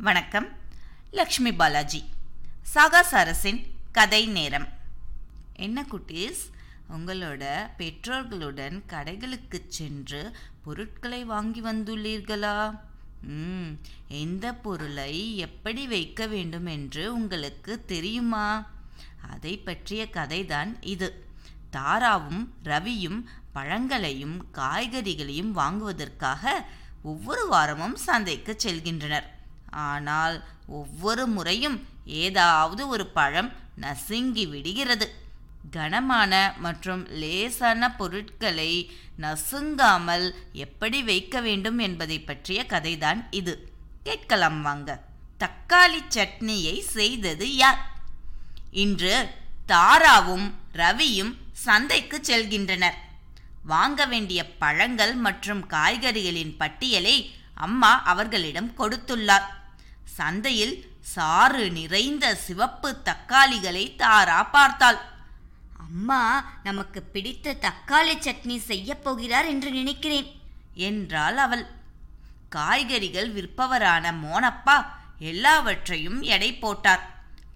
வணக்கம். லக்ஷ்மி பாலாஜி. சாகா சாரஸின் கதை நேரம். என்ன குட்டீஸ்? உங்களோட பெற்றோர்களுடன் கடைகளுக்கு சென்று பொருட்களை வாங்கி வந்துள்ளீர்களா? ம் எந்த பொருளை எப்படி வைக்க வேண்டும் என்று உங்களுக்கு தெரியுமா? அதை பற்றிய கதைதான் இது. தாராவும் ரவியும் பழங்களையும் காய்கறிகளையும் வாங்குவதற்காக ஒவ்வொரு வாரமும் சந்தைக்கு செல்கின்றனர். ஆனால் ஒவ்வொரு முறையும் ஏதாவது ஒரு பழம் நசுங்கி விடுகிறது. கனமான மற்றும் லேசான பொருட்களை நசுங்காமல் எப்படி வைக்க வேண்டும் என்பதை பற்றிய கதைதான் இது. கேட்கலாம் வாங்க. தக்காளி சட்னியை செய்தது யார்? இன்று தாராவும் ரவியும் சந்தைக்கு செல்கின்றனர். வாங்க வேண்டிய பழங்கள் மற்றும் காய்கறிகளின் பட்டியலை அம்மா அவர்களிடம் கொடுத்துள்ளார். சந்தையில் சாறு நிறைந்த சிவப்பு தக்காளிகளை தாரா பார்த்தாள். அம்மா நமக்கு பிடித்த தக்காளி சட்னி செய்ய போகிறார் என்று நினைக்கிறேன் என்றாள் அவள். காய்கறிகள் விற்பவரான மோனப்பா எல்லாவற்றையும் எடை போட்டார்.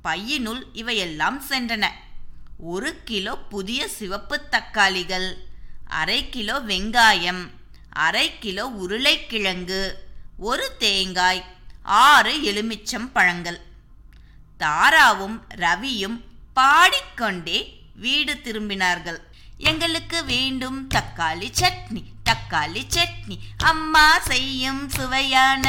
பையினுள் இவையெல்லாம் சென்றன. ஒரு கிலோ புதிய சிவப்பு தக்காளிகள் அரை கிலோ வெங்காயம் அரை கிலோ உருளைக்கிழங்கு ஒரு தேங்காய் ஆறு எலுமிச்சம் பழங்கள். தாராவும் ரவியும் பாடிக்கொண்டே வீடு திரும்பினார்கள். எங்களுக்கு வேண்டும் தக்காளி சட்னி தக்காளி சட்னி அம்மா செய்யும் சுவையான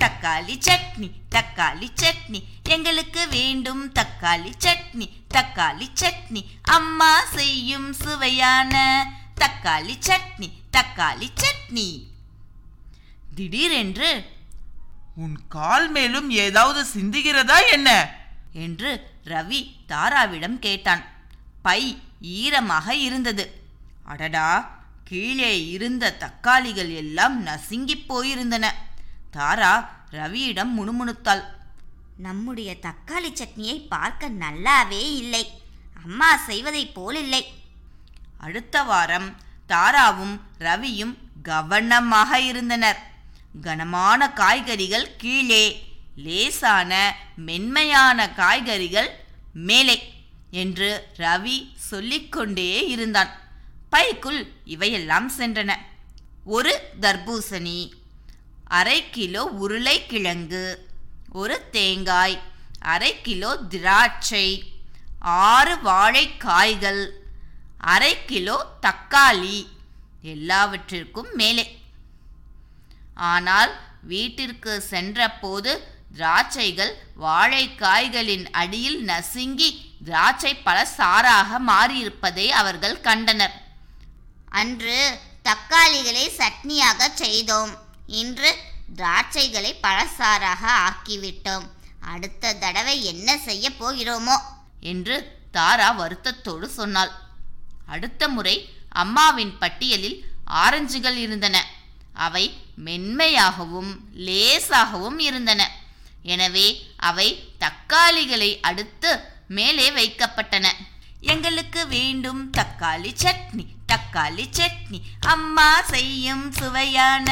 தக்காளி சட்னி தக்காளி சட்னி. எங்களுக்கு வேண்டும் தக்காளி சட்னி தக்காளி சட்னி அம்மா செய்யும் சுவையான தக்காளி சட்னி தக்காளி சட்னி. திடீரென்று உன் கால் மேலும் ஏதாவது சிந்துகிறதா என்ன? என்று ரவி தாராவிடம் கேட்டான். பை ஈரமாக இருந்தது. அடடா கீழே இருந்த தக்காளிகள் எல்லாம் நசுங்கிப் போயிருந்தன. தாரா ரவியிடம் முணுமுணுத்தாள். நம்முடைய தக்காளி சட்னியை பார்க்க நல்லாவே இல்லை. அம்மா செய்வதைப் போல் இல்லை அடுத்த வாரம் தாராவும் ரவியும் கவனமாக இருந்தனர். கனமான காய்கறிகள் கீழே லேசான மென்மையான காய்கறிகள் மேலே என்று ரவி சொல்லிக்கொண்டே இருந்தான். பைக்குள் இவையெல்லாம் சென்றன. ஒரு தர்பூசணி அரை கிலோ உருளைக்கிழங்கு ஒரு தேங்காய் அரை கிலோ திராட்சை ஆறு வாழைக்காய்கள் அரை கிலோ தக்காளி எல்லாவற்றிற்கும் மேலே. ஆனால் வீட்டிற்கு சென்றபோது திராட்சைகள் வாழைக்காய்களின் அடியில் நசுங்கி திராட்சை பல சாராக மாறியிருப்பதை அவர்கள் கண்டனர். அன்று தக்காளிகளை சட்னியாக செய்தோம். இன்று திராட்சைகளை பழசாறாக ஆக்கிவிட்டோம். அடுத்த தடவை என்ன செய்ய போகிறோமோ? என்று தாரா வருத்தத்தோடு சொன்னாள். அடுத்த முறை அம்மாவின் பட்டியலில் ஆரஞ்சுகள் இருந்தன. அவை மென்மையாகவும் லேசாகவும் இருந்தன. எனவே அவை தக்காளிகளை அடுத்து மேலே வைக்கப்பட்டன. எங்களுக்கு வேண்டும் தக்காளி சட்னி தக்காளி சட்னி. அம்மா செய்யும் சுவையான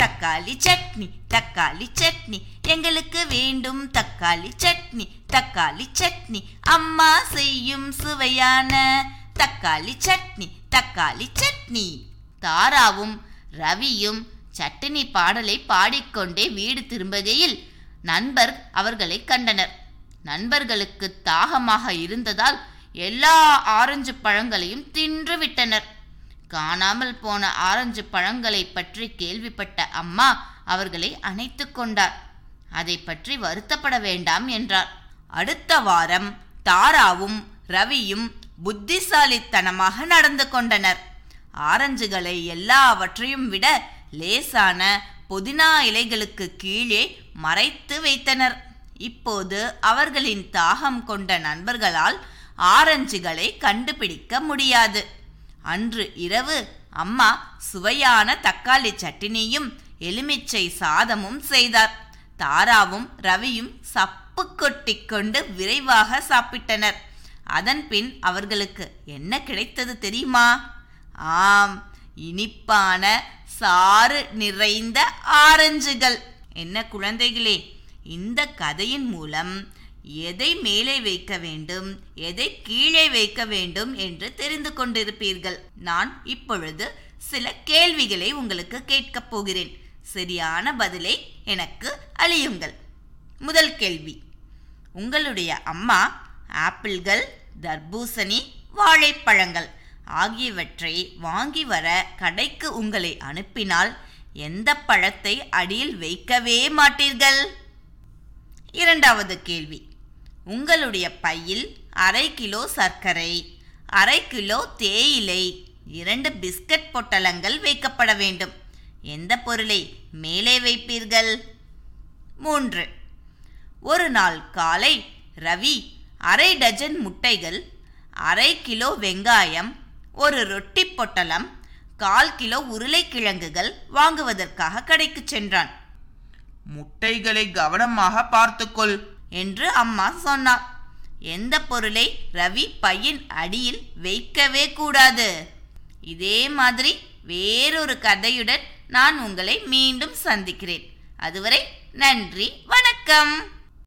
தக்காளி சட்னி தக்காளி சட்னி. எங்களுக்கு வேண்டும் தக்காளி சட்னி தக்காளி சட்னி. அம்மா செய்யும் சுவையான தக்காளி சட்னி தக்காளி சட்னி. தாராவும் ரவியும் சட்டினி பாடலை பாடிக்கொண்டே வீடு திரும்புகையில் நண்பர் அவர்களை கண்டனர். நண்பர்களுக்கு தாகமாக இருந்ததால் எல்லா ஆரஞ்சு பழங்களையும் தின்று விட்டனர். காணாமல் போன ஆரஞ்சு பழங்களை பற்றி கேள்விப்பட்ட அம்மா அவர்களை அணைத்து கொண்டார். அதை பற்றி வருத்தப்பட வேண்டாம் என்றார். அடுத்த வாரம் தாராவும் ரவியும் புத்திசாலித்தனமாக நடந்து கொண்டனர். ஆரஞ்சுகளை எல்லாவற்றையும் விட லேசான புதினா இலைகளுக்கு கீழே மறைத்து வைத்தனர். இப்போது அவர்களின் தாகம் கொண்ட நண்பர்களால் ஆரஞ்சுகளை கண்டுபிடிக்க முடியாது. அன்று இரவு அம்மா சுவையான தக்காளி சட்டினியும் எலுமிச்சை சாதமும் செய்தார். தாராவும் ரவியும் சப்பு கொட்டிக்கொண்டு விரைவாக சாப்பிட்டனர். அதன்பின் அவர்களுக்கு என்ன கிடைத்தது தெரியுமா? ஆம் இனிப்பான சாறு நிறைந்த ஆரஞ்சுகள். என்ன குழந்தைகளே இந்த கதையின் மூலம் எதை மேலே வைக்க வேண்டும் எதை கீழே வைக்க வேண்டும் என்று தெரிந்து கொண்டிருப்பீர்கள். நான் இப்பொழுது சில கேள்விகளை உங்களுக்கு கேட்கப் போகிறேன். சரியான பதிலை எனக்கு அழியுங்கள் முதல் கேள்வி. உங்களுடைய அம்மா ஆப்பிள்கள் தர்பூசணி வாழைப்பழங்கள். ஆகியவற்றை வாங்கி வர கடைக்கு உங்களை அனுப்பினால் எந்த பழத்தை அடியில் வைக்கவே மாட்டீர்கள்? இரண்டாவது கேள்வி. உங்களுடைய பையில் அரை கிலோ சர்க்கரை அரை கிலோ தேயிலை இரண்டு பிஸ்கட் பொட்டலங்கள் வைக்கப்பட வேண்டும். எந்த பொருளை மேலே வைப்பீர்கள்? மூன்று. ஒரு நாள் காலை ரவி அரை டஜன் முட்டைகள் அரை கிலோ வெங்காயம் ஒரு ரொட்டி பொட்டலம் கால் கிலோ உருளைக்கிழங்குகள் வாங்குவதற்காக கடைக்கு சென்றான். முட்டைகளை கவனமாக பார்த்துக்கொள் என்று அம்மா சொன்னார் எந்த பொருளை ரவி பையின் அடியில் வைக்கவே கூடாது. இதே மாதிரி வேறொரு கதையுடன் நான் உங்களை மீண்டும் சந்திக்கிறேன். அதுவரை நன்றி வணக்கம்.